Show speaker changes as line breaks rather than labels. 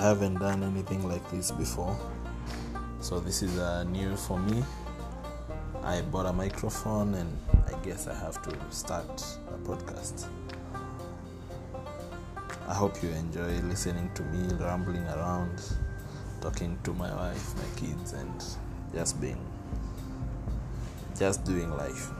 I haven't done anything like this before, so this is uh, new for me. I bought a microphone and I guess I have to start a podcast. I hope you enjoy listening to me rambling around, talking to my wife, my kids, and just being, just doing life.